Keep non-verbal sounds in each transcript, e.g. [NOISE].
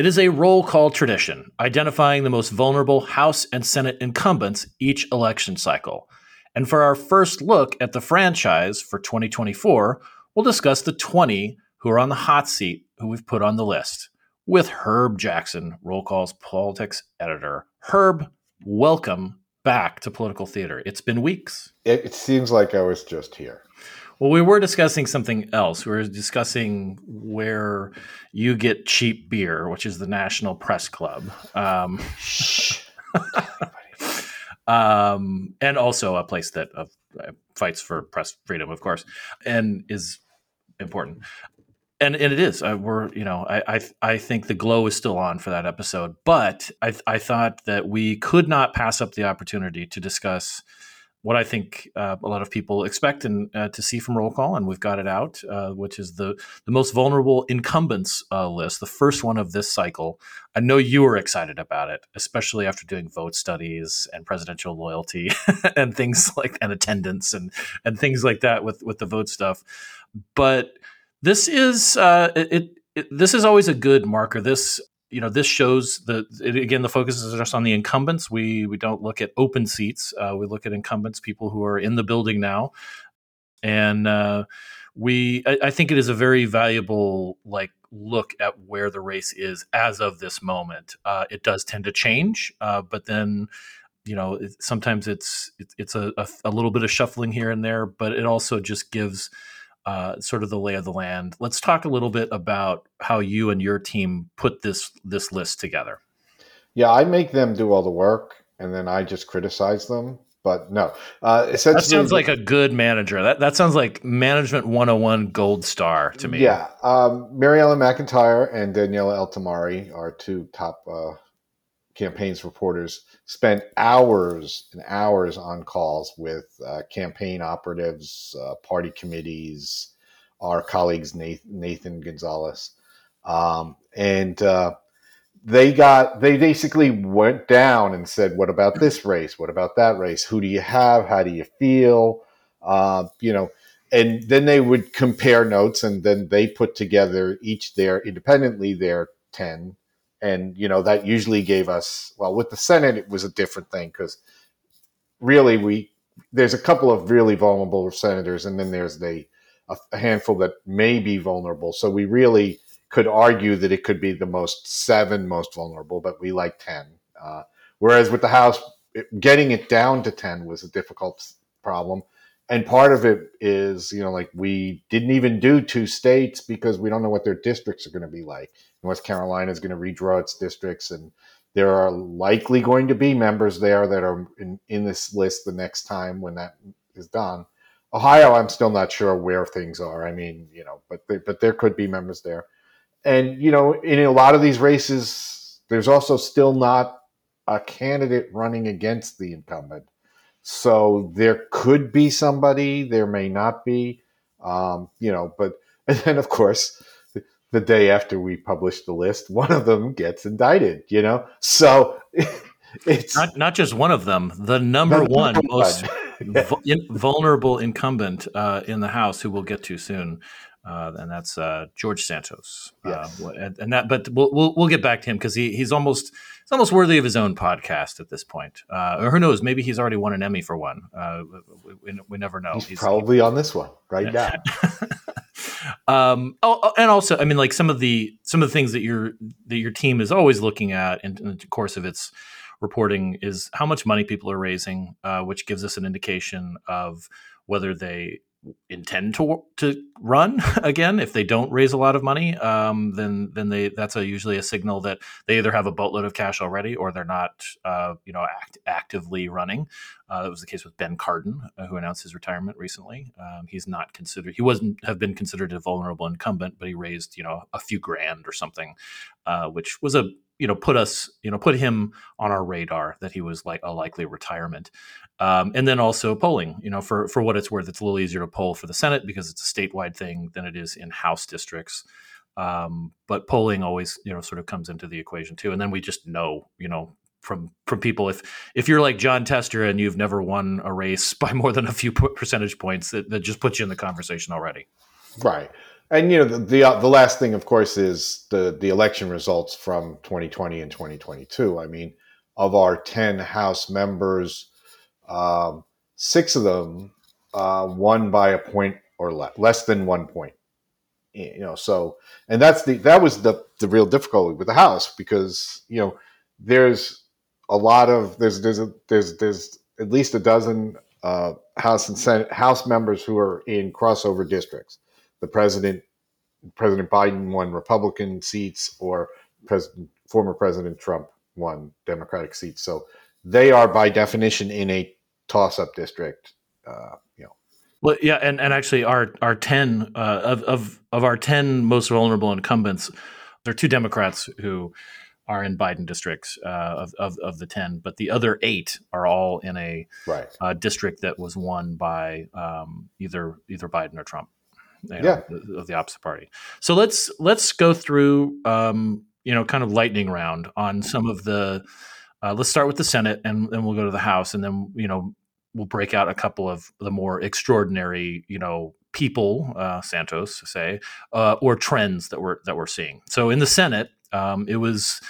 It is a roll call tradition, identifying the most vulnerable House and Senate incumbents each election cycle. And for our first look at the franchise for 2024, we'll discuss the 20 who are on the hot seat who we've put on the list with Herb Jackson, Roll Call's politics editor. Herb, welcome back to Political Theater. It's been weeks. It, seems like I was just here. Well, we were discussing something else. We were discussing where you get cheap beer, which is the National Press Club. Um, [LAUGHS] um, and also a place that uh, fights for press freedom, of course, and is important. And, and it is. Uh, we're you know I, I I think the glow is still on for that episode, but I I thought that we could not pass up the opportunity to discuss what I think uh, a lot of people expect and uh, to see from roll call, and we've got it out, uh, which is the the most vulnerable incumbents uh, list, the first one of this cycle. I know you were excited about it, especially after doing vote studies and presidential loyalty [LAUGHS] and things like and attendance and and things like that with with the vote stuff. But this is uh, it, it this is always a good marker. This you know this shows the it, again the focus is just on the incumbents. We we don't look at open seats. Uh, we look at incumbents people who are in the building now. And uh, we I, I, think it is a very valuable like look at where the race is as of this moment. Uh, it does tend to change uh, but then you know it, sometimes it's it, it's a, a, a little bit of shuffling here and there but it also just gives uh, sort of the lay of the land. Let's talk a little bit about how you and your team put this this list together. Yeah, I make them do all the work, and then I just criticize them. But no, uh, essentially, that sounds like a good manager. That that sounds like management 101 gold star to me. Yeah, um, Mary Ellen McIntire and Daniela Altimari are two top uh, campaigns reporters spent hours and hours on calls with uh, campaign operatives, uh, party committees, our colleagues Nathan, Nathan Gonzalez, um, and uh, they got they basically went down and said, "What about this race? What about that race? Who do you have? How do you feel? Uh, you know." And then they would compare notes, and then they put together each their independently their ten and you know that usually gave us well with the senate it was a different thing because really we there's a couple of really vulnerable senators and then there's the a handful that may be vulnerable. So we really could argue that it could be the most seven most vulnerable but we like 10 uh, whereas with the house it, getting it down to 10 was a difficult problem. And part of it is you know like we didn't even do two states because we don't know what their districts are going to be like north carolina is going to redraw its districts and there are likely going to be members there that are in, in this list the next time when that is done. Ohio i'm still not sure where things are. I mean you know but they, but there could be members there. And you know in a lot of these races there's also still not a candidate running against the incumbent. So there could be somebody, there may not be, um, you know, but, [LAUGHS] and then of course, the day after we publish the list, one of them gets indicted, you know? So [LAUGHS] it's not, not just one of them, the number, one, one [LAUGHS] most vulnerable incumbent uh, in the House who we'll get to soon. Uh, and that's uh, George Santos. Uh, yes. And, and, that, but we'll, we'll, we'll get back to him because he, he's almost it's almost worthy of his own podcast at this point. Uh, or who knows? Maybe he's already won an Emmy for one. Uh, we, we, we, never know. He's, he's probably on this one right now. [LAUGHS] um, oh, oh, and also, I mean, like some of the some of the things that your that your team is always looking at in, in the course of its reporting is how much money people are raising, uh, which gives us an indication of whether they intend to to run [LAUGHS] again. If they don't raise a lot of money, um, then then they that's a, usually a signal that they either have a boatload of cash already or they're not uh, you know act, actively running. Uh, that was the case with Ben Cardin, uh, who announced his retirement recently. Um, he's not considered he wasn't have been considered a vulnerable incumbent, but he raised you know a few grand or something, uh, which was a you know put us you know put him on our radar that he was like a likely retirement. Um, and then also polling you know for for what it's worth it's a little easier to poll for the senate because it's a statewide thing than it is in house districts. Um, but polling always you know sort of comes into the equation too. And then we just know you know from from people. If if you're like Jon Tester and you've never won a race [LAUGHS] by more than a few percentage points that, that just puts you in the conversation already. Right and you know the the, uh, the, last thing, of course, is the the election results from 2020 and 2022. I mean, of our 10 House members, um, six of them uh, won by a point or less, less than one point. You know, so and that's the that was the the real difficulty with the House because you know there's a lot of there's there's a, there's there's at least a dozen uh, House and Senate House members who are in crossover districts the president, President Biden won Republican seats, or President, former President Trump won Democratic seats. So they are by definition in a toss-up district. Uh, you know. Well, yeah, and, and actually, our our ten uh, of of of our ten most vulnerable incumbents, there are two Democrats who are in Biden districts uh, of, of, of the 10, but the other eight are all in a right. uh, district that was won by um, either either Biden or Trump you know, yeah. of the opposite party. So let's let's go through um, you know kind of lightning round on some of the. Uh, let's start with the Senate, and then we'll go to the House, and then you know we'll break out a couple of the more extraordinary you know people, uh, Santos say, uh, or trends that we're that we're seeing. So in the Senate, um, it was.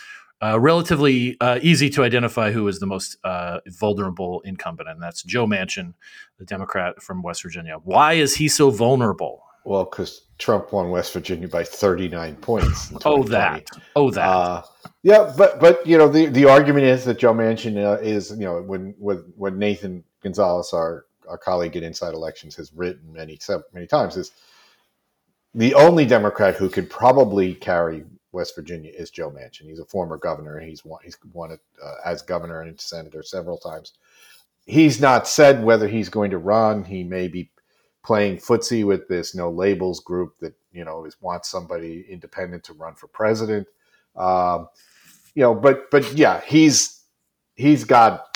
Uh, relatively uh, easy to identify who is the most uh, vulnerable incumbent, and that's Joe Manchin, the Democrat from West Virginia. Why is he so vulnerable? Well, because Trump won West Virginia by 39 points. oh, that. Oh, that. Uh, yeah, but but you know the, the argument is that Joe Manchin uh, is you know when when when Nathan Gonzalez, our our colleague at Inside Elections, has written many many times is the only Democrat who could probably carry West Virginia is Joe Manchin. He's a former governor. And he's won he's won it uh, as governor and senator several times. He's not said whether he's going to run. He may be playing footsie with this no labels group that you know is wants somebody independent to run for president. Um, you know, but but yeah, he's he's got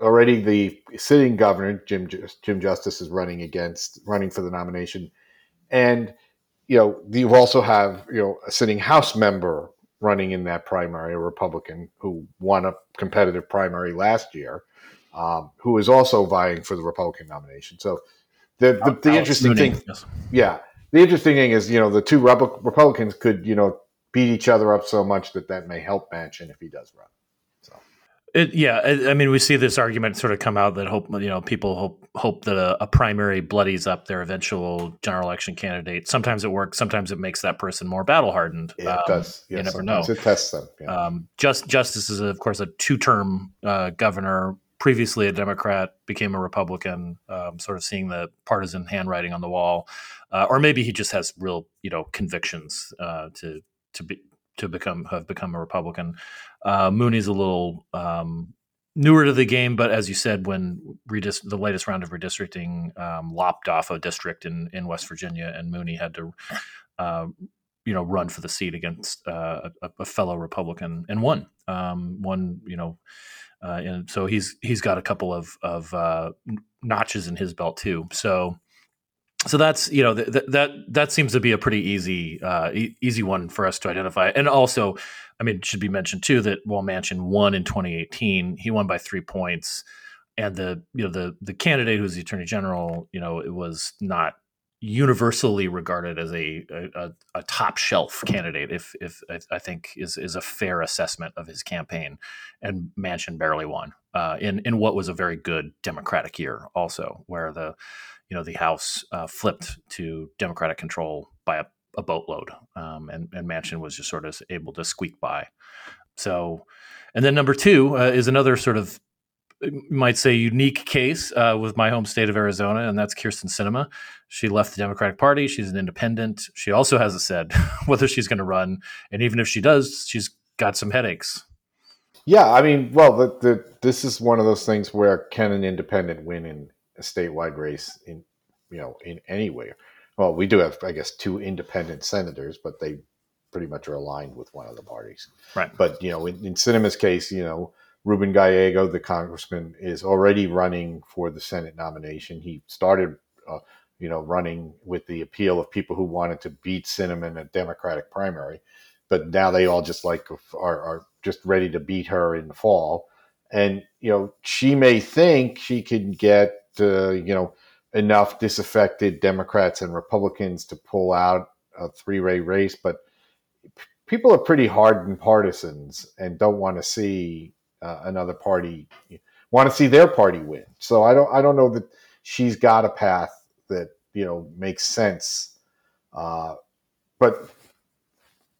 already the sitting governor Jim Jim Justice is running against running for the nomination, and you know you also have you know a sitting House member running in that primary, a Republican who won a competitive primary last year, um, who is also vying for the Republican nomination. So the the, the interesting thing, yes. yeah, the interesting thing is you know the two Republicans could you know beat each other up so much that that may help Manchin if he does run. So. It, yeah, I, I mean, we see this argument sort of come out that hope you know people hope hope that a, a, primary bloodies up their eventual general election candidate. Sometimes it works, sometimes it makes that person more battle hardened. It um, does. Yes, you never know. It tests them. Yeah. Um, just Justice is of course a two term uh, governor previously a Democrat became a Republican, um, sort of seeing the partisan handwriting on the wall, uh, or maybe he just has real, you know, convictions uh, to to be to become have become a Republican. Uh, Mooney's a little um, newer to the game, but as you said, when redis- the latest round of redistricting um, lopped off a district in in West Virginia, and Mooney had to. Uh, you know, run for the seat against uh, a, a, fellow Republican and won. Um, won, you know, uh, and so he's he's got a couple of of uh, notches in his belt too. So so that's you know th- th- that that seems to be a pretty easy uh, e- easy one for us to identify. And also, I mean, it should be mentioned too that while Manchin won in 2018, he won by three points, and the you know the the candidate who's the attorney general, you know, it was not universally regarded as a, a, a top shelf candidate, if if I think is is a fair assessment of his campaign. And Manchin barely won uh, in in what was a very good Democratic year, also where the you know the House uh, flipped to Democratic control by a, a boatload, um, and and Manchin was just sort of able to squeak by. So, and then number two uh, is another sort of might say, unique case uh, with my home state of Arizona, and that's Kyrsten Sinema. She left the Democratic Party. She's an independent. She also hasn't said [LAUGHS] whether she's going to run, and even if she does, she's got some headaches. Yeah, I mean, well, the, the, this is one of those things where can an independent win in a statewide race in you know in any way? Well, we do have, I guess, two independent senators, but they pretty much are aligned with one of the parties. Right. But you know, in, in Sinema's case, you know, Ruben Gallego, the congressman, is already running for the Senate nomination. He started, uh, you know, running with the appeal of people who wanted to beat Sinema in a Democratic primary, but now they all just like are, are just ready to beat her in the fall. And you know, she may think she can get, uh, you know, enough disaffected Democrats and Republicans to pull out a three-way race, but people are pretty hardened partisans and don't want to see uh, another party want to see their party win. So I don't I don't know that she's got a path that you know makes sense. Uh, but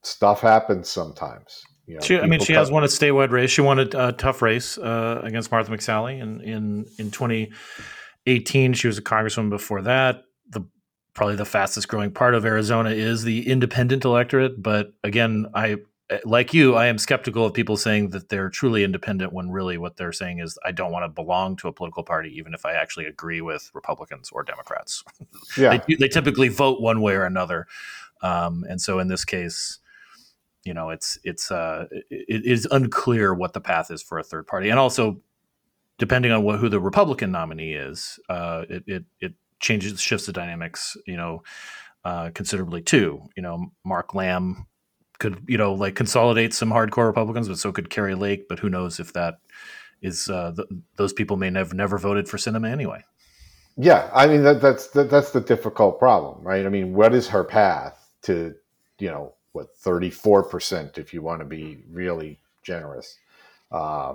stuff happens sometimes. You know, she, I mean, she has won a statewide race. She won a, a tough race uh, against Martha McSally in in in 2018. She was a congresswoman before that. The probably the fastest growing part of Arizona is the independent electorate. But again, I like you, I am skeptical of people saying that they're truly independent when really what they're saying is I don't want to belong to a political party, even if I actually agree with Republicans or Democrats. [LAUGHS] Yeah. they, they, typically vote one way or another, um, and so in this case, you know, it's it's uh, it is unclear what the path is for a third party, and also depending on what, who the Republican nominee is, uh, it, it it changes shifts the dynamics, you know, uh, considerably too. You know, Mark Lamb could you know like consolidate some hardcore Republicans, but so could Kari Lake. But who knows if that is uh, th- those people may have never voted for Sinema anyway. Yeah, I mean that, that's that, that's the difficult problem, right? I mean, what is her path to you know what thirty four percent if you want to be really generous, uh,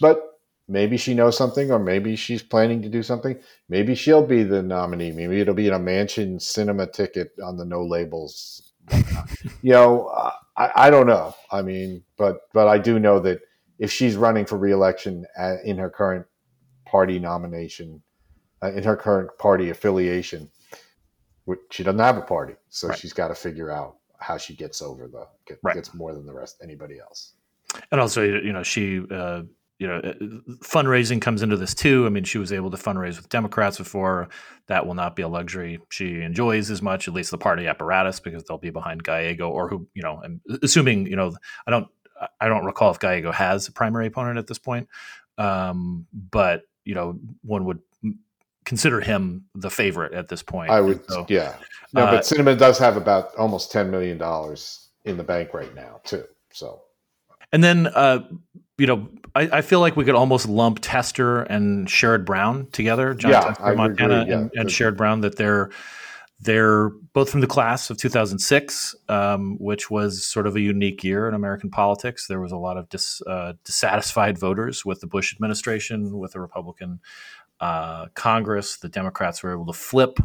but maybe she knows something, or maybe she's planning to do something. Maybe she'll be the nominee. Maybe it'll be a Manchin Sinema ticket on the no labels you know, I, I, don't know. I mean, but but I do know that if she's running for reelection at, in her current party nomination, uh, in her current party affiliation, which she doesn't have a party, so right. she's got to figure out how she gets over the get, right. gets more than the rest anybody else. And also, you know, she uh, you know, uh, fundraising comes into this too. I mean, she was able to fundraise with Democrats before. That will not be a luxury she enjoys as much, at least the party apparatus, because they'll be behind Gallego or who, you know, I'm assuming, you know, I don't, I don't recall if Gallego has a primary opponent at this point. Um, but, you know, one would consider him the favorite at this point. I would, so, yeah. No, but Sinema does have about almost $10 million in the bank right now, too. So, and then, uh, you know, I, I, feel like we could almost lump Tester and Sherrod Brown together. Jon yeah, Tester, Montana, yeah. and, and Sherrod Brown that they're they're both from the class of 2006, um, which was sort of a unique year in American politics. There was a lot of dis, uh, dissatisfied voters with the Bush administration, with the Republican uh, Congress. The Democrats were able to flip.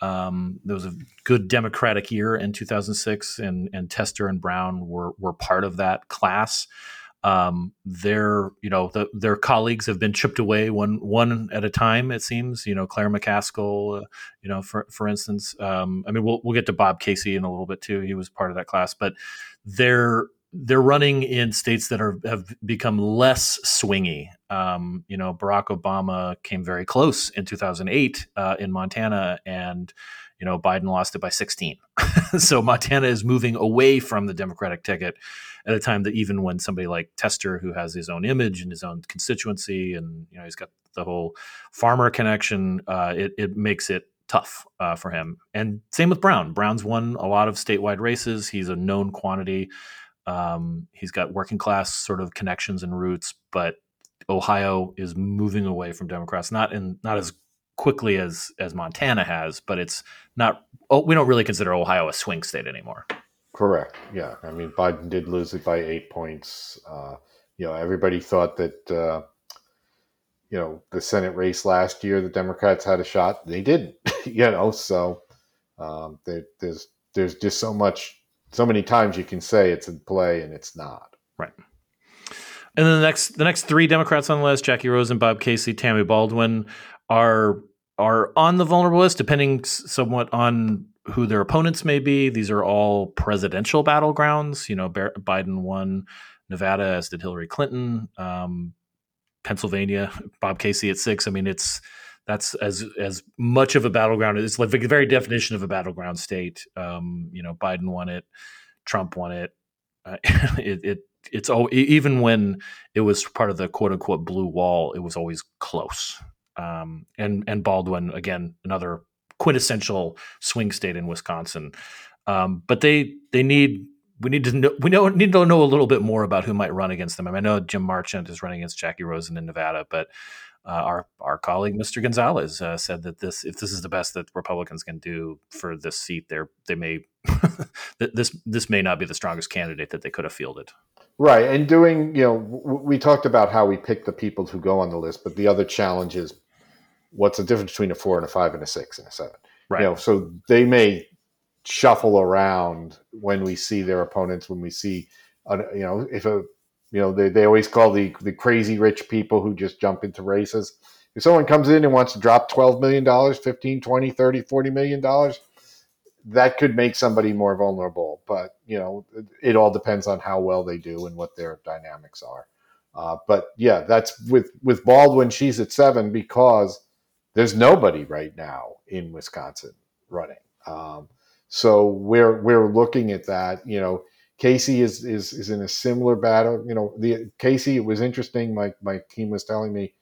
Um, there was a good Democratic year in 2006, and, and Tester and Brown were were part of that class um, their you know the, their colleagues have been chipped away one one at a time. It seems you know Claire McCaskill, uh, you know for for instance. Um, I mean we'll we'll get to Bob Casey in a little bit too. He was part of that class, but they're they're running in states that are have become less swingy. Um, you know Barack Obama came very close in 2008 uh, in Montana and you know Biden lost it by 16. [LAUGHS] so Montana is moving away from the Democratic ticket at a time that even when somebody like Tester, who has his own image and his own constituency, and you know he's got the whole farmer connection, uh, it, it makes it tough uh, for him. And same with Brown. Brown's won a lot of statewide races. He's a known quantity. Um, he's got working class sort of connections and roots, but Ohio is moving away from Democrats, not in not as quickly as as Montana has, but it's not. Oh, we don't really consider Ohio a swing state anymore. Correct. Yeah. I mean, Biden did lose it by eight points. Uh, you know, everybody thought that, uh, you know, the Senate race last year, the Democrats had a shot. They didn't, [LAUGHS] you know, so um, there, there's, there's just so much, so many times you can say it's in play and it's not. Right. And then the next the next three Democrats on the list, Jackie Rosen, Bob Casey, Tammy Baldwin, are are on the vulnerable list, depending somewhat on who their opponents may be. These are all presidential battlegrounds. You know, Biden won Nevada, as did Hillary Clinton. Um, Pennsylvania, [LAUGHS] Bob Casey at six. I mean, it's that's as as much of a battleground. It's like the very definition of a battleground state. Um, you know, Biden won it, Trump won it. Uh, [LAUGHS] it, it it's oh even when it was part of the quote unquote blue wall, it was always close. Um, and and Baldwin again, another quintessential swing state in Wisconsin. Um, but they they need we need to know we know need to know a little bit more about who might run against them. I, mean, I know Jim Marchant is running against Jackie Rosen in Nevada, but uh, our our colleague Mr. Gonzalez uh, said that this if this is the best that Republicans can do for this seat, they they may [LAUGHS] this this may not be the strongest candidate that they could have fielded. Right, and doing you know we talked about how we pick the people who go on the list, but the other challenge is what's the difference between a four and a five and a six and a seven. Right. You know, so they may shuffle around when we see their opponents, when we see, uh, you know, if a, you know, they, they always call the, the crazy rich people who just jump into races. If someone comes in and wants to drop $12 million, 15, 20, 30, 40 million dollars, that could make somebody more vulnerable. But, you know, it, it all depends on how well they do and what their dynamics are. Uh, but yeah, that's with, with Baldwin, she's at seven because there's nobody right now in Wisconsin running. Um, so we're we're looking at that. You know, Casey is is is in a similar battle. You know, the Casey. It was interesting. My my team was telling me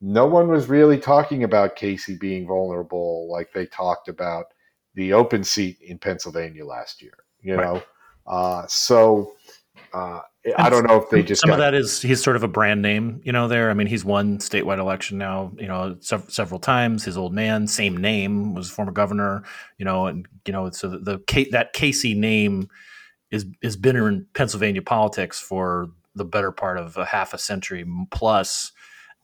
no one was really talking about Casey being vulnerable like they talked about the open seat in Pennsylvania last year. You know, right. uh, so uh, I don't know if they just some got, of that is he's sort of a brand name, you know. There, I mean, he's won statewide election now, you know, sev- several times. His old man, same name, was former governor, you know, and you know, so the, the that Casey name is is been in Pennsylvania politics for the better part of a half a century plus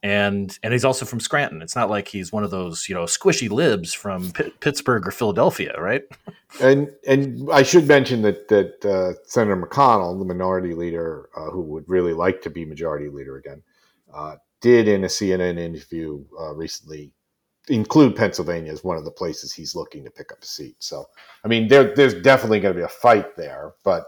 and and he's also from Scranton. It's not like he's one of those you know squishy libs from P- Pittsburgh or Philadelphia, right? [LAUGHS] And and I should mention that that uh, Senator McConnell, the minority leader, uh, who would really like to be majority leader again, uh, did in a CNN interview uh, recently include Pennsylvania as one of the places he's looking to pick up a seat. So I mean, there, there's definitely going to be a fight there, but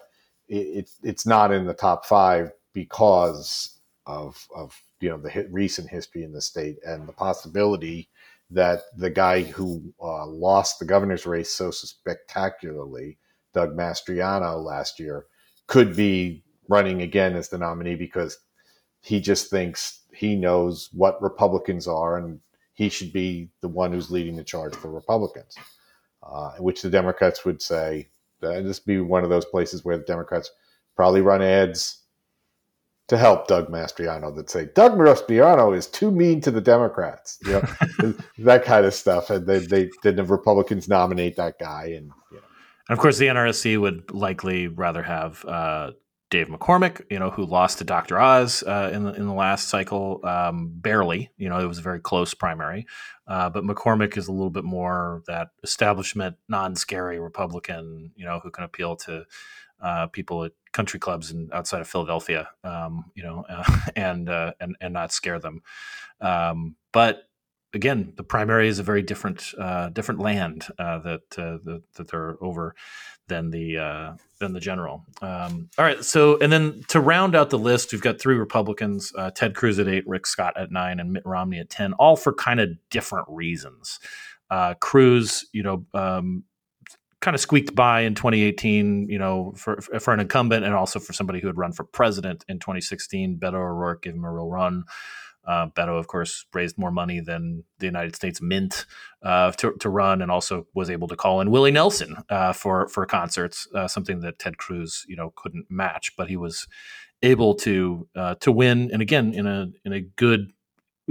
it, it, it's not in the top five because of of you know the recent history in the state and the possibility that the guy who uh, lost the governor's race so spectacularly, Doug Mastriano, last year, could be running again as the nominee because he just thinks he knows what Republicans are and he should be the one who's leading the charge for Republicans, uh, which the Democrats would say uh, this be one of those places where the Democrats probably run ads to help Doug Mastriano that say Doug Mastriano is too mean to the Democrats, you know, [LAUGHS] that kind of stuff, and they they did the Republicans nominate that guy, and you know. and of course the NRSC would likely rather have uh, Dave McCormick, you know, who lost to Dr. Oz uh, in the in the last cycle, um, barely, you know, it was a very close primary, uh, but McCormick is a little bit more that establishment, non-scary Republican, you know, who can appeal to uh, people at country clubs and outside of Philadelphia, um, you know, uh, [LAUGHS] and uh, and and not scare them. Um, but again, the primary is a very different uh, different land uh, that, uh, that, that they're over than the uh, than the general. Um, all right, so and then to round out the list, we've got three Republicans: Ted Cruz at eight, Rick Scott at nine, and Mitt Romney at ten, all for kind of different reasons. Cruz, you know, um, kind of squeaked by in 2018, you know, for for an incumbent and also for somebody who had run for president in 2016. Beto O'Rourke gave him a real run. Uh, Beto, of course, raised more money than the United States Mint uh, to, to run, and also was able to call in Willie Nelson uh, for for concerts, uh, something that Ted Cruz, you know, couldn't match. But he was able to uh, to win, and again, in a in a good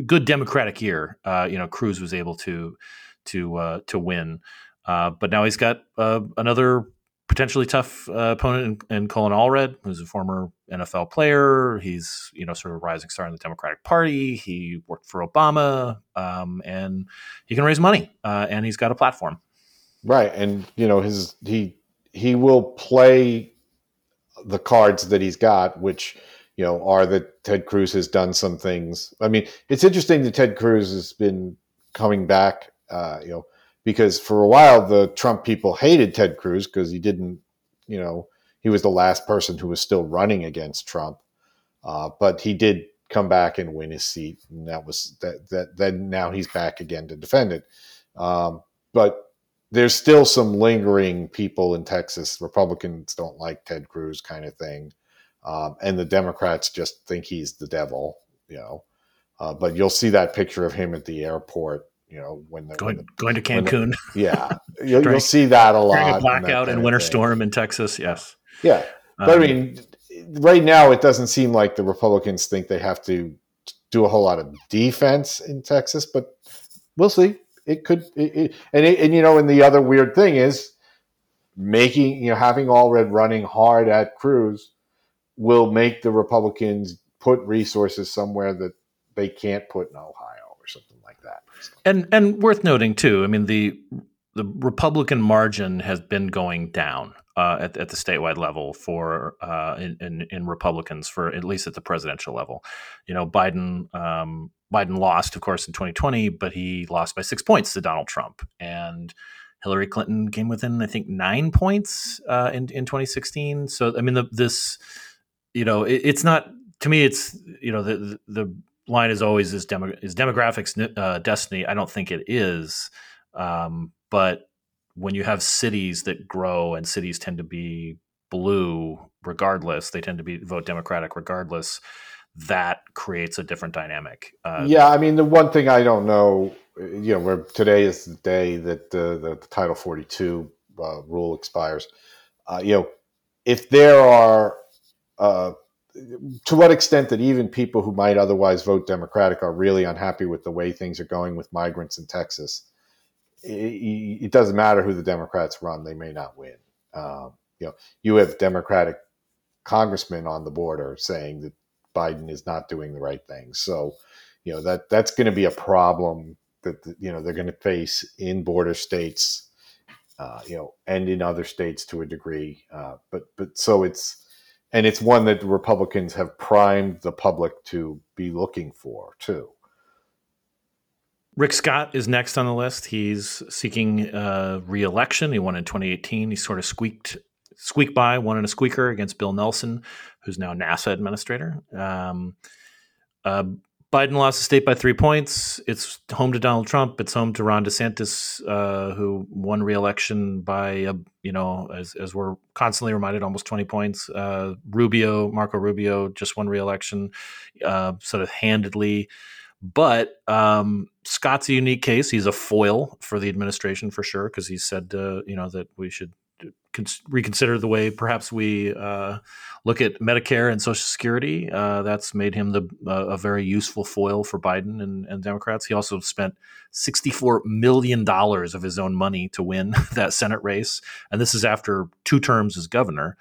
good Democratic year, uh, you know, Cruz was able to to to win. Uh, but now he's got uh, another potentially tough uh, opponent in, in Colin Allred, who's a former NFL player. He's you know sort of a rising star in the Democratic Party. He worked for Obama, um, and he can raise money, uh, and he's got a platform. Right, and you know his he he will play the cards that he's got, which you know, are that Ted Cruz has done some things. I mean, it's interesting that Ted Cruz has been coming back, uh, you know, because for a while the Trump people hated Ted Cruz because he didn't, you know, he was the last person who was still running against Trump, uh, but he did come back and win his seat, and that was that. That then now he's back again to defend it, um, but there's still some lingering people in Texas. Republicans don't like Ted Cruz, kind of thing, um, and the Democrats just think he's the devil, you know. Uh, but you'll see that picture of him at the airport you know when the going when the, going to Cancun, the, [LAUGHS] yeah, [LAUGHS] you'll, you'll, see that a lot. A blackout and, and winter storm in Texas, yes. Yeah, but um, I mean, right now it doesn't seem like the Republicans think they have to do a whole lot of defense in Texas, but we'll see. It could, it, it, and it, and you know, and the other weird thing is making you know having Allred running hard at Cruz will make the Republicans put resources somewhere that they can't put in Ohio or something like that. And and worth noting too, I mean the the Republican margin has been going down uh, at, at the statewide level for uh, in, in, in Republicans for at least at the presidential level. You know, Biden um, Biden lost, of course, in 2020, but he lost by six points to Donald Trump, and Hillary Clinton came within I think nine points uh, in in 2016. So I mean, the, this you know, it, it's not to me. It's you know the the line is always is, demo, is demographics uh, destiny. I don't think it is, um, but when you have cities that grow and cities tend to be blue regardless, they tend to be vote Democratic regardless. That creates a different dynamic. Uh, yeah, I mean the one thing I don't know, you know, where today is the day that the, the, the Title Forty Two uh, rule expires. Uh, you know, if there are uh, to what extent that even people who might otherwise vote Democratic are really unhappy with the way things are going with migrants in Texas. It, it doesn't matter who the Democrats run; they may not win. Um, you know, you have Democratic congressmen on the border saying that Biden is not doing the right things. So, you know that that's going to be a problem that you know they're going to face in border states, uh, you know, and in other states to a degree. Uh, but but so it's and it's one that Republicans have primed the public to be looking for too. Rick Scott is next on the list. He's seeking uh, re-election. He won in 2018. He sort of squeaked squeaked by, won in a squeaker against Bill Nelson, who's now NASA administrator. Um, uh, Biden lost the state by three points. It's home to Donald Trump. It's home to Ron DeSantis, uh, who won re-election by, a, you know, as, as we're constantly reminded, almost 20 points. Uh, Rubio, Marco Rubio, just won re-election, uh, sort of handedly. But um, Scott's a unique case. He's a foil for the administration for sure, because he said, uh, you know, that we should reconsider the way perhaps we uh, look at Medicare and Social Security. Uh, that's made him the uh, a very useful foil for Biden and, and, Democrats. He also spent sixty four million dollars of his own money to win [LAUGHS] that Senate race, and this is after two terms as governor.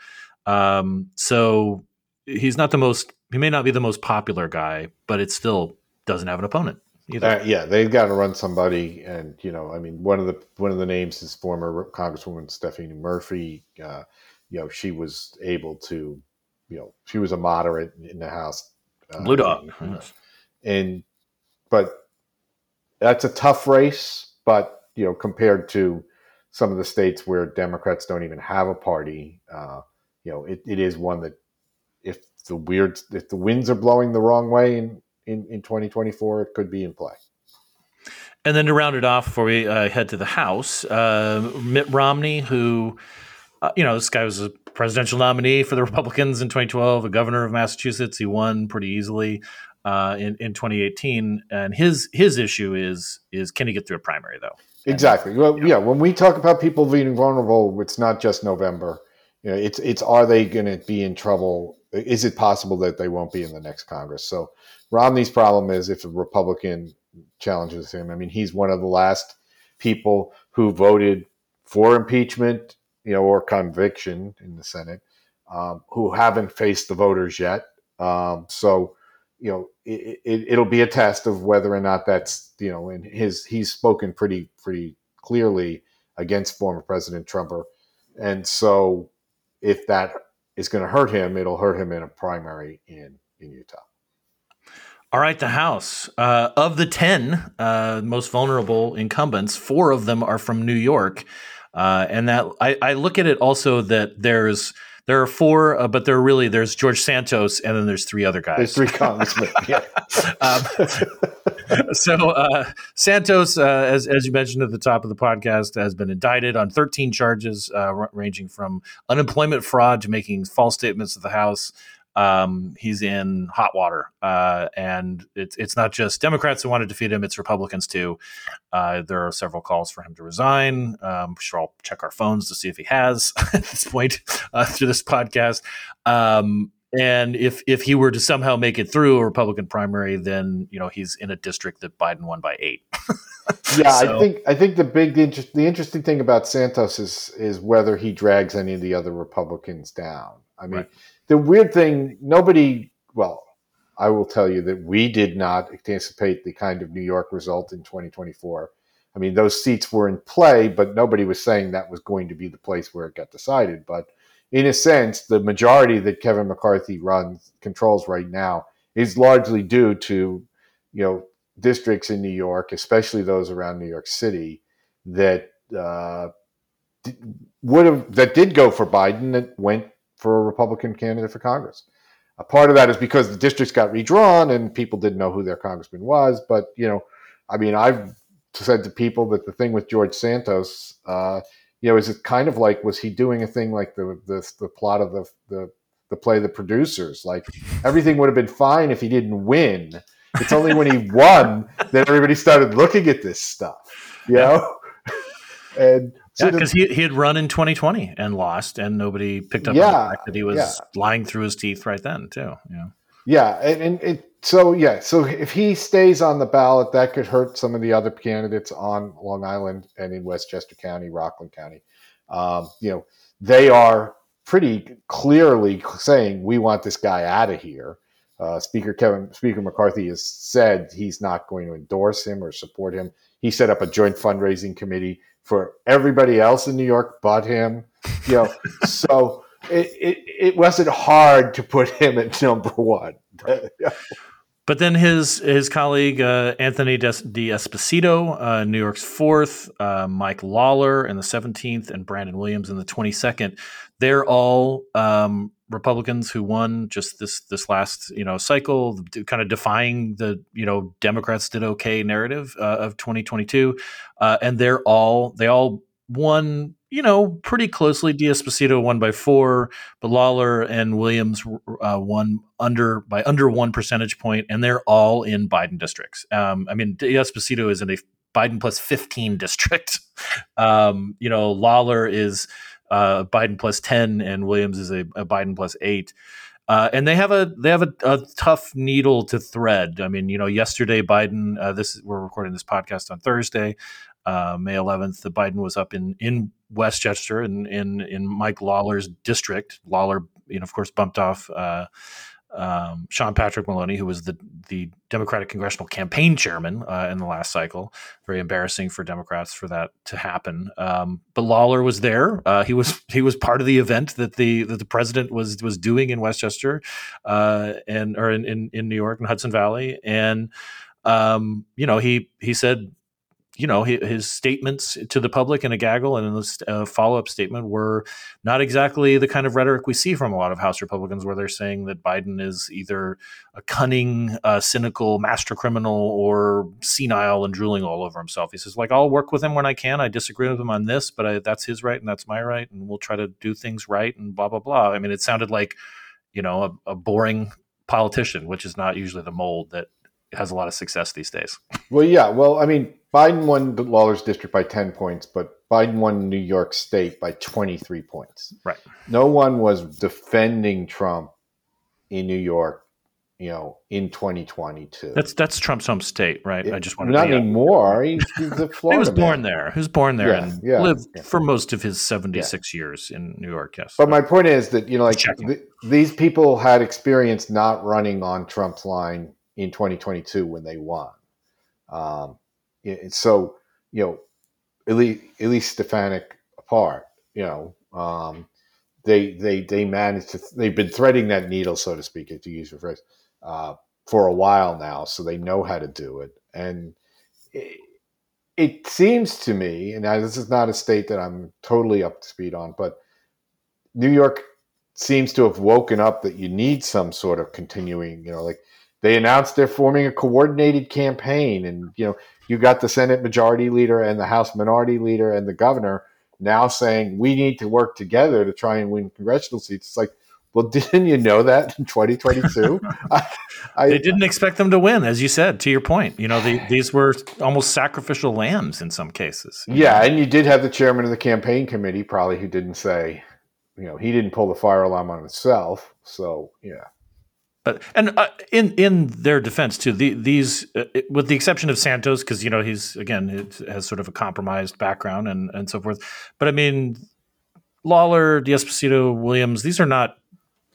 Um, so he's not the most. He may not be the most popular guy, but it still doesn't have an opponent. Uh, yeah, they've got to run somebody, and you know, I mean, one of the one of the names is former Congresswoman Stephanie Murphy. Uh, you know, she was able to, you know, she was a moderate in the House. Uh, Blue dog, and, and but that's a tough race. But you know, compared to some of the states where Democrats don't even have a party, uh, you know, it, it is one that if the weird if the winds are blowing the wrong way in in, in 2024, it could be in play. And then to round it off before we uh, head to the House, uh, Mitt Romney, who, uh, you know, this guy was a presidential nominee for the [LAUGHS] Republicans in 2012, a governor of Massachusetts. He won pretty easily uh, in, in 2018. And his his issue is is can he get through a primary, though? Exactly. Well, yeah, when we talk about people being vulnerable, it's not just November. You know, it's it's are they going to be in trouble? Is it possible that they won't be in the next Congress? So Romney's problem is if a Republican challenges him. I mean, he's one of the last people who voted for impeachment, you know, or conviction in the Senate, um, who haven't faced the voters yet. Um, so, you know, it, will it, be a test of whether or not that's, you know, in his he's spoken pretty pretty clearly against former President Trump, and so if that is going to hurt him, it'll hurt him in a primary in in Utah. All right, the House. Uh, of the 10 uh, most vulnerable incumbents, four of them are from New York. Uh, and that I, I, look at it also that there's there are four, uh, but there are really there's George Santos and then there's three other guys. There's three congressmen. yeah. [LAUGHS] um, [LAUGHS] so uh, Santos, uh, as as you mentioned at the top of the podcast, has been indicted on 13 charges r- ranging from unemployment fraud to making false statements to the House um, he's in hot water. Uh, and it's it's not just Democrats who want to defeat him; it's Republicans too. Uh, there are several calls for him to resign. Um, sure, I'll check our phones to see if he has [LAUGHS] at this point uh, through this podcast. Um, and if if he were to somehow make it through a Republican primary, then you know he's in a district that Biden won by eight. [LAUGHS] yeah, so. I think I think the big the, inter- the interesting thing about Santos is is whether he drags any of the other Republicans down. I mean. Right the weird thing, nobody, well, I will tell you that we did not anticipate the kind of New York result in 2024. I mean, those seats were in play, but nobody was saying that was going to be the place where it got decided. But in a sense, the majority that Kevin McCarthy runs controls right now is largely due to, you know, districts in New York, especially those around New York City, that uh, would have that did go for Biden that went for a Republican candidate for Congress. A part of that is because the districts got redrawn and people didn't know who their congressman was. But you know, I mean, I've said to people that the thing with George Santos, uh, you know, is it kind of like was he doing a thing like the the, the plot of the, the the play The Producers? Like everything would have been fine if he didn't win. It's only when he [LAUGHS] won that everybody started looking at this stuff. You know, and yeah, because he, he had run in 2020 and lost, and nobody picked up yeah, on the fact that he was yeah. lying through his teeth right then, too. Yeah. Yeah. And, and it, so, yeah. So if he stays on the ballot, that could hurt some of the other candidates on Long Island and in Westchester County, Rockland County. Um, you know, they are pretty clearly saying, we want this guy out of here. Uh, Speaker Kevin Speaker McCarthy has said he's not going to endorse him or support him. He set up a joint fundraising committee for everybody else in New York but him. You know, [LAUGHS] so it, it, it wasn't hard to put him at number one. [LAUGHS] But then his his colleague uh, Anthony D'Esposito, uh, New York's fourth, uh, Mike Lawler in the seventeenth, and Brandon Williams in the twenty second. They're all um, Republicans who won just this this last you know cycle, kind of defying the you know Democrats did okay narrative uh, of 2022, uh, and they're all they all won you know pretty closely. D'Esposito won by four, but Lawler and Williams uh, won under by under one percentage point, and they're all in Biden districts. Um, I mean, D'Esposito is in a Biden plus 15 [LAUGHS] district. Um, you know, Lawler is uh, Biden plus ten, and Williams is a, a Biden plus eight. Uh, and they have a they have a, a, tough needle to thread. I mean, you know, yesterday Biden. Uh, this we're recording this podcast on Thursday, uh, May 11th. The Biden was up in in Westchester in in in Mike Lawler's district. Lawler, you know, of course, bumped off uh, um, Sean Patrick Maloney, who was the the Democratic congressional campaign chairman uh, in the last cycle. Very embarrassing for Democrats for that to happen. Um, but Lawler was there. Uh, he was he was part of the event that the that the president was was doing in Westchester, uh, and or in, in, in New York and Hudson Valley, and um, you know he he said you know his statements to the public in a gaggle and in this uh, follow-up statement were not exactly the kind of rhetoric we see from a lot of house republicans where they're saying that biden is either a cunning uh, cynical master criminal or senile and drooling all over himself. He says like i'll work with him when i can. I disagree with him on this but I, that's his right and that's my right and we'll try to do things right and blah blah blah. I mean it sounded like you know a, a boring politician which is not usually the mold that has a lot of success these days. Well yeah. Well i mean Biden won the Lawler's district by 10 points, but Biden won New York State by 23 points. Right. No one was defending Trump in New York, you know, in 2022. That's that's Trump's home state, right? It, I just want to not anymore. He's, he's a Florida. [LAUGHS] he was born man. there. He was born there yeah, and yeah, lived yeah. for most of his 76 years in New York. Yes. But my point is that you know, like th- these people had experience not running on Trump's line in 2022 when they won. Um, so you know, at least, at least Stefanik apart, you know, um, they they they managed to they've been threading that needle, so to speak, to use your phrase, uh, for a while now, so they know how to do it. And it, it seems to me, and this is not a state that I'm totally up to speed on, but New York seems to have woken up that you need some sort of continuing, you know, like they announced they're forming a coordinated campaign and you know you got the senate majority leader and the house minority leader and the governor now saying we need to work together to try and win congressional seats. It's like well [LAUGHS] didn't you know that in 2022 [LAUGHS] I, I, they didn't expect them to win as you said to your point. You know the, these were almost sacrificial lambs in some cases. Yeah and you did have the chairman of the campaign committee probably who didn't say you know he didn't pull the fire alarm on himself. So yeah but and uh, in in their defense too, the, these uh, with the exception of Santos, because you know he's again has sort of a compromised background and and so forth. But I mean, Lawler, D'Esposito, Williams, these are not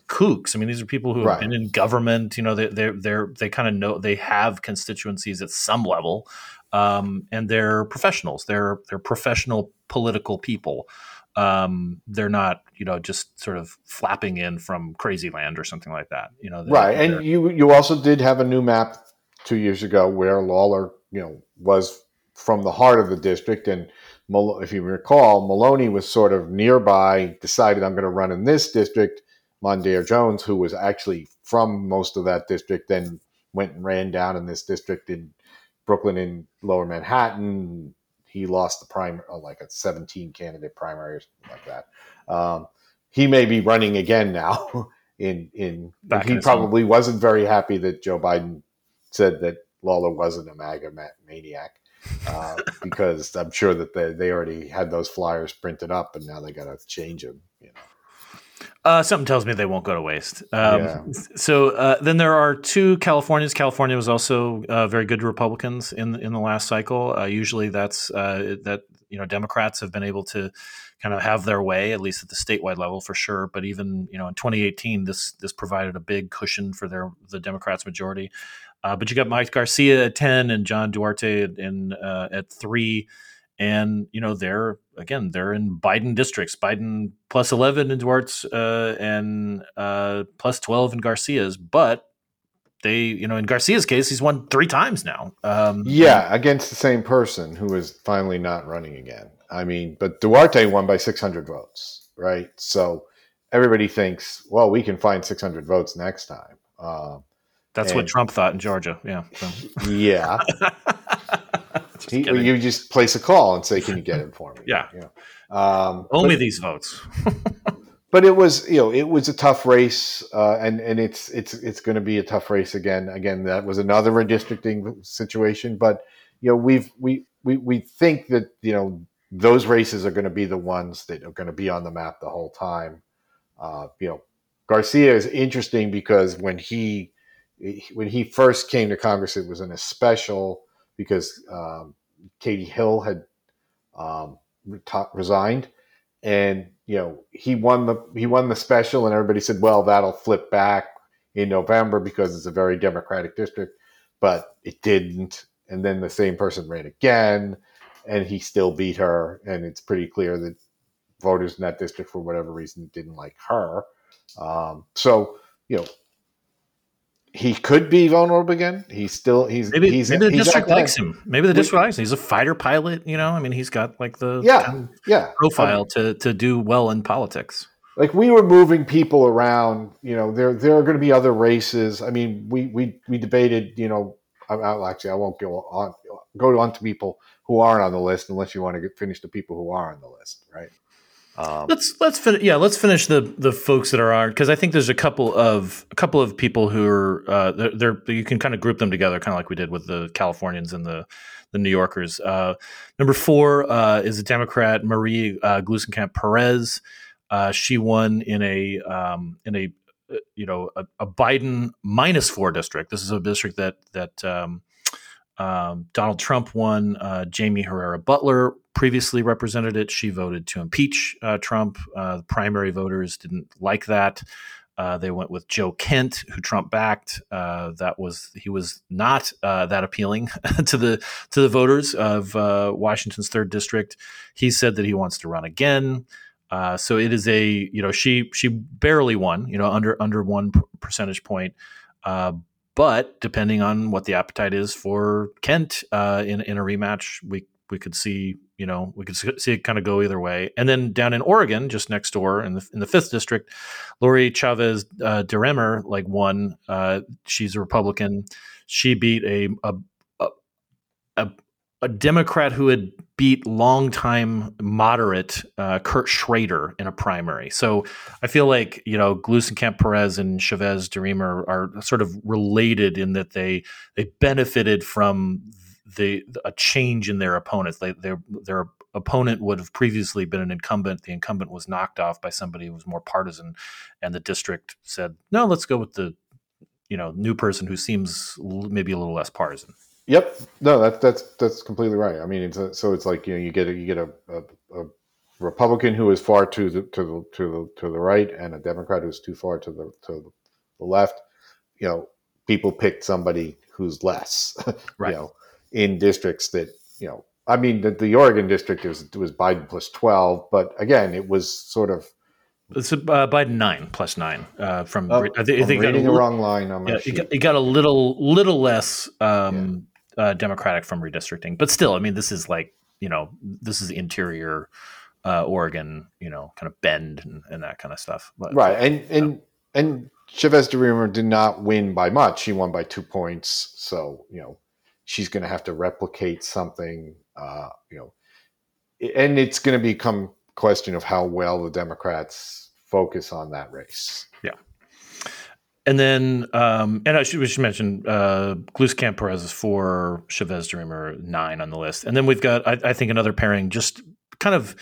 kooks. I mean, these are people who have right. been in government. You know, they they they're they kind of know they have constituencies at some level, um, and they're professionals. They're they're professional political people um, they're not you know just sort of flapping in from crazy land or something like that you know right and you you also did have a new map two years ago where lawler you know was from the heart of the district and if you recall maloney was sort of nearby decided i'm going to run in this district. Mondaire jones who was actually from most of that district then went and ran down in this district in brooklyn and lower manhattan he lost the prime uh, like a 17 candidate primary or something like that. Um, he may be running again now. [LAUGHS] In in Back he in probably home. wasn't very happy that Joe Biden said that Lawler wasn't a MAGA maniac. Uh, [LAUGHS] because I'm sure that they, they already had those flyers printed up and now they got to change them. You know. Uh, something tells me they won't go to waste. Um, yeah. So uh, then there are two Californias. California was also uh, very good to Republicans in in the last cycle. Uh, usually, that's uh, that you know Democrats have been able to kind of have their way, at least at the statewide level for sure. But even you know in 2018, this this provided a big cushion for their the Democrats' majority. Uh, but you got Mike Garcia at 10 and John Duarte in at three and you know they're again they're in Biden districts. Biden plus eleven in Duarte's uh, and uh, plus twelve in Garcia's, but they you know in Garcia's case he's won three times now. Um, yeah, against the same person who is finally not running again. I mean, but Duarte won by six hundred votes, right? So everybody thinks, well, we can find six hundred votes next time. Uh, That's and, what Trump thought in Georgia. Yeah. So. [LAUGHS] Yeah. [LAUGHS] He, you just place a call and say, "Can you get it for me?" [LAUGHS] yeah. You know? um, Only but, these votes. [LAUGHS] but it was, you know, it was a tough race, uh, and and it's it's it's going to be a tough race again. Again, that was another redistricting situation, but you know, we've we we we think that you know those races are going to be the ones that are going to be on the map the whole time. Uh, you know, Garcia is interesting because when he when he first came to Congress, it was in a special because um, Katie Hill had um, resigned, and you know he won the he won the special, and everybody said, "Well, that'll flip back in November because it's a very Democratic district," but it didn't. And then the same person ran again, and he still beat her, and it's pretty clear that voters in that district, for whatever reason, didn't like her. Um, so you know he could be vulnerable again. He's still he's maybe, he's, maybe the he's district likes him. Maybe the district likes him. He's a fighter pilot. You know, I mean, he's got like the yeah kind of yeah profile to to do well in politics. Like we were moving people around. You know, there there are going to be other races. I mean, we we we debated. You know, I, I, actually I won't go on go on to people who aren't on the list unless you want to get, finish the people who are on the list, right? Um, let's let's finish. Yeah, let's finish the the folks that are on because I think there's a couple of a couple of people who are uh, they're, they're you can kind of group them together, kind of like we did with the Californians and the the New Yorkers. Uh, number four uh, is a Democrat, Marie uh, Gluesenkamp Perez. Uh, she won in a um, in a uh, you know a, a, Biden minus four district. This is a district that that um, um, Donald Trump won. Uh, Jaime Herrera Beutler previously represented it. She voted to impeach uh, Trump. Uh, primary voters didn't like that. Uh, they went with Joe Kent, who Trump backed. Uh, that was he was not uh, that appealing [LAUGHS] to the to the voters of Washington's third district. He said that he wants to run again. so it is a you know she she barely won you know under under one percentage point but depending on what the appetite is for Kent uh, in in a rematch, we we could see you know we could see it kind of go either way. And then down in Oregon, just next door in the in the fifth district, Lori Chavez uh, DeRemer like won. Uh, she's a Republican. She beat a a, a a Democrat who had beat longtime moderate uh, Kurt Schrader in a primary. So I feel like you know Gluesenkamp Perez and Chavez DeRemer are sort of related in that they they benefited from the a change in their opponents. They, their their opponent would have previously been an incumbent. The incumbent was knocked off by somebody who was more partisan, and the district said, "No, let's go with the you know new person who seems maybe a little less partisan." Yep. No, that's that's that's completely right. I mean, it's a, so it's like you know you get a, you get a, a, a, Republican who is far to the to the to the to the right and a Democrat who's too far to the to the left. You know, people picked somebody who's less. [LAUGHS] Right. You know, in districts that you know. I mean, the, the Oregon district was was Biden plus twelve, but again, it was sort of it's uh, Biden nine plus nine uh, from. Oh, I think, I think reading got a, the wrong line on my yeah, it got, it got a little little less um, uh, democratic from redistricting, but still, I mean, this is like you know, this is interior uh, Oregon, you know, kind of Bend and, and that kind of stuff. But, right, and and and Chavez DeRemer did not win by much. He won by two points, so you know she's going to have to replicate something. Uh, you know, and it's going to become question of how well the Democrats focus on that race. Yeah. And then, um, and I should, we should mention uh, Gluesenkamp Perez is four, Chavez DeRemer nine on the list. And then we've got, I, I think, another pairing just kind of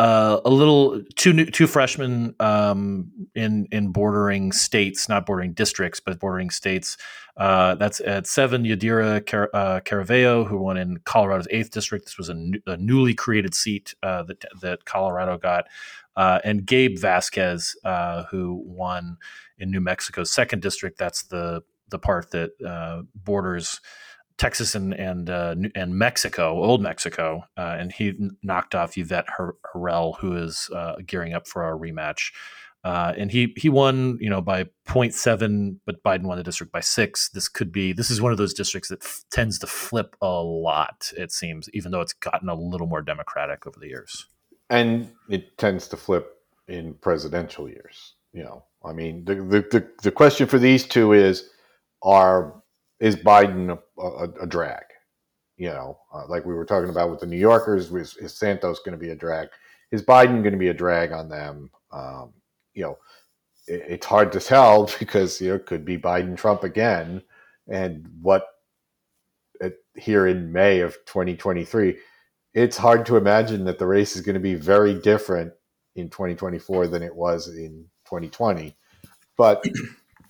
uh, a little two new, two freshmen um, in in bordering states, not bordering districts, but bordering states. Uh, that's at seven, Yadira Car- uh, Caraveo, who won in Colorado's eighth district. This was a, newly created seat uh, that that Colorado got, uh, and Gabe Vasquez, uh, who won in New Mexico's second district. That's the the part that borders Texas and and uh, and Mexico, old Mexico, uh, and he knocked off Yvette Herrell, who is uh, gearing up for a rematch. Uh, and he he won, you know, by 0.7, but Biden won the district by six. This could be this is one of those districts that f- tends to flip a lot. It seems, even though it's gotten a little more democratic over the years. And it tends to flip in presidential years. You know, I mean, the the the, the question for these two is: Are is Biden a, a, a drag? You know, uh, like we were talking about with the New Yorkers, is, is Santos going to be a drag? Is Biden going to be a drag on them? Um, you know, it, it's hard to tell [LAUGHS] because you know it could be Biden Trump again, and what it, here in May of 2023, it's hard to imagine that the race is going to be very different in 2024 than it was in 2020. But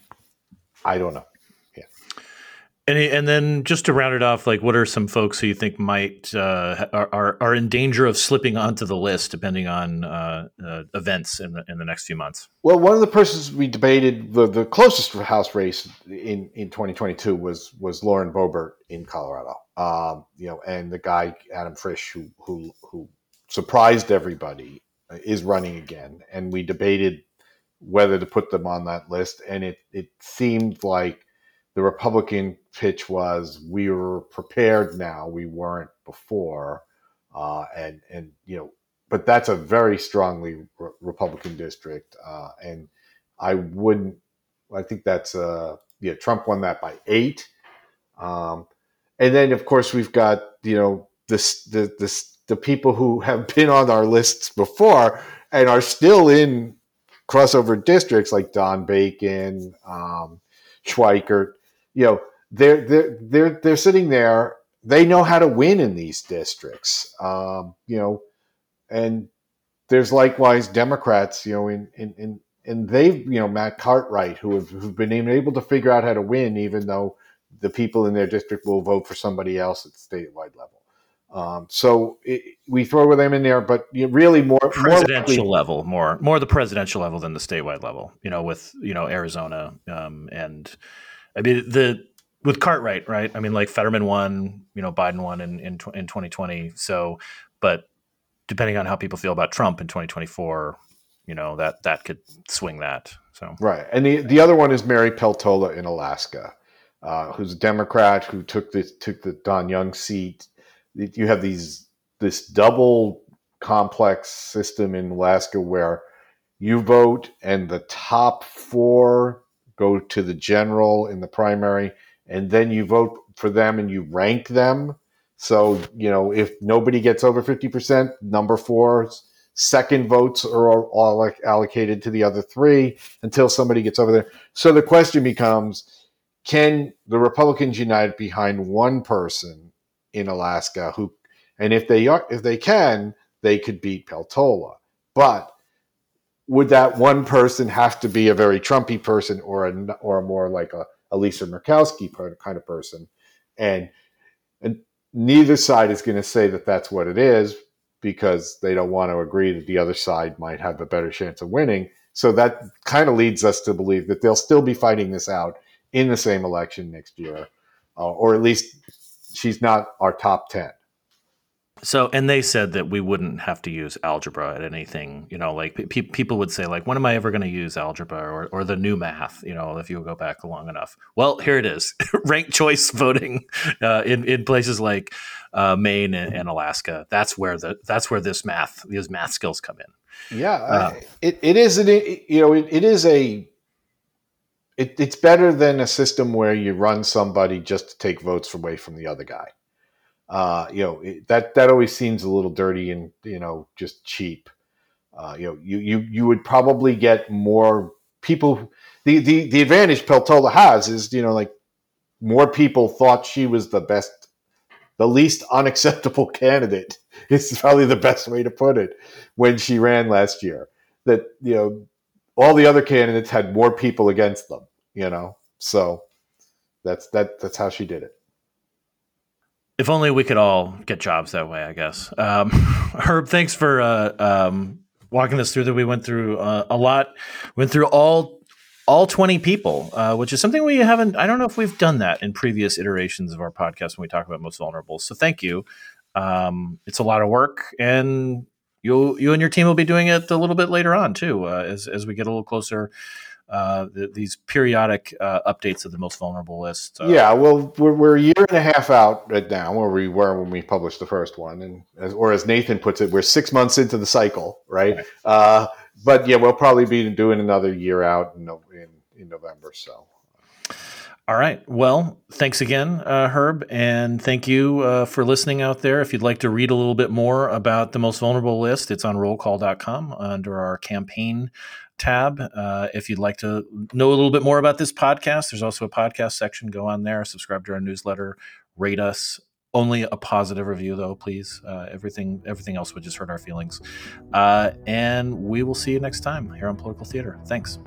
[CLEARS THROAT] I don't know. And, and then just to round it off, like what are some folks who you think might uh, are, are in danger of slipping onto the list depending on uh, uh, events in the in the next few months? Well, one of the persons we debated the, the closest House race in, in 2022 was was Lauren Boebert in Colorado. Um, you know, and the guy Adam Frisch who who who surprised everybody uh, is running again, and we debated whether to put them on that list, and it it seemed like the Republican pitch was we were prepared now, we weren't before, uh, and and you know, but that's a very strongly re- Republican district, uh, and I wouldn't. I think that's uh yeah. Trump won that by eight, um, and then of course we've got you know this the this the people who have [LAUGHS] been on our lists before and are still in crossover districts like Don Bacon, um, Schweikert you know they're they're they're they're sitting there. They know how to win in these districts. Um, you know, and there's likewise Democrats. You know, in in in and they've you know Matt Cartwright who have who've been able to figure out how to win, even though the people in their district will vote for somebody else at the statewide level. Um, so it, we throw them in there, but really more presidential more level, more more the presidential level than the statewide level. You know, with you know Arizona um, and I mean, the with Cartwright, right? I mean, like Fetterman won, you know, Biden won in in, in 2020. So, but depending on how people feel about Trump in 2024, you know, that that could swing that. So right, and the the other one is Mary Peltola in Alaska. uh, who's a Democrat who took the took the Don Young seat. You have these this double complex system in Alaska where you vote and the top four go to the general in the primary, and then you vote for them and you rank them. So you know if nobody gets over fifty percent, number four, second votes are all allocated to the other three until somebody gets over there. So the question becomes can the Republicans unite behind one person in Alaska who and if they are if they can, they could beat Peltola. But would that one person have to be a very Trumpy person or a or a more like a, a Lisa Murkowski kind of person? And and neither side is going to say that that's what it is because they don't want to agree that the other side might have a better chance of winning. So that kind of leads us to believe that they'll still be fighting this out in the same election next year, uh, or at least she's not our top 10. So, and they said that we wouldn't have to use algebra at anything, you know, like pe- people would say, like, when am I ever going to use algebra or, or the new math, you know, if you go back long enough? Well, here it is [LAUGHS] ranked choice voting uh, in, in places like uh, Maine and, and, Alaska. That's where the, that's where this math, these math skills come in. Yeah. Uh, it, it is, an, you know, it, it is a, it, it's better than a system where you run somebody just to take votes away from the other guy uh, you know it, that that always seems a little dirty and you know just cheap. Uh, you know, you you you would probably get more people. The the the advantage Peltola has is you know like more people thought she was the best, the least [LAUGHS] unacceptable candidate. [LAUGHS] It's probably the best way to put it when she ran last year. That you know all the other candidates had more people against them. You know, so that's that that's how she did it. If only we could all get jobs that way, I guess. Um, [LAUGHS] Herb, thanks for uh, um, walking us through that. We went through uh, a lot, went through all all 20 people, uh, which is something we haven't, I don't know if we've done that in previous iterations of our podcast when we talk about most vulnerable. So thank you. Um, it's a lot of work and you you and your team will be doing it a little bit later on too, uh, as, as we get a little closer uh, the, these periodic uh, updates of the most vulnerable list. Uh, yeah, well, we're, we're, a year and a half out right now, where we were when we published the first one, and as, or as Nathan puts it, we're six months into the cycle, right? right. Uh, but yeah, we'll probably be doing another year out in, in, in November. So. All right. Well, thanks again, uh, Herb, and thank you uh, for listening out there. If you'd like to read a little bit more about the most vulnerable list, it's on rollcall.com under our campaign tab. Uh, if you'd like to know a little bit more about this podcast, there's also a podcast section. Go on there, subscribe to our newsletter, rate us. Only a positive review, though, please. Uh, everything, everything else would just hurt our feelings. Uh, and we will see you next time here on Political Theater. Thanks.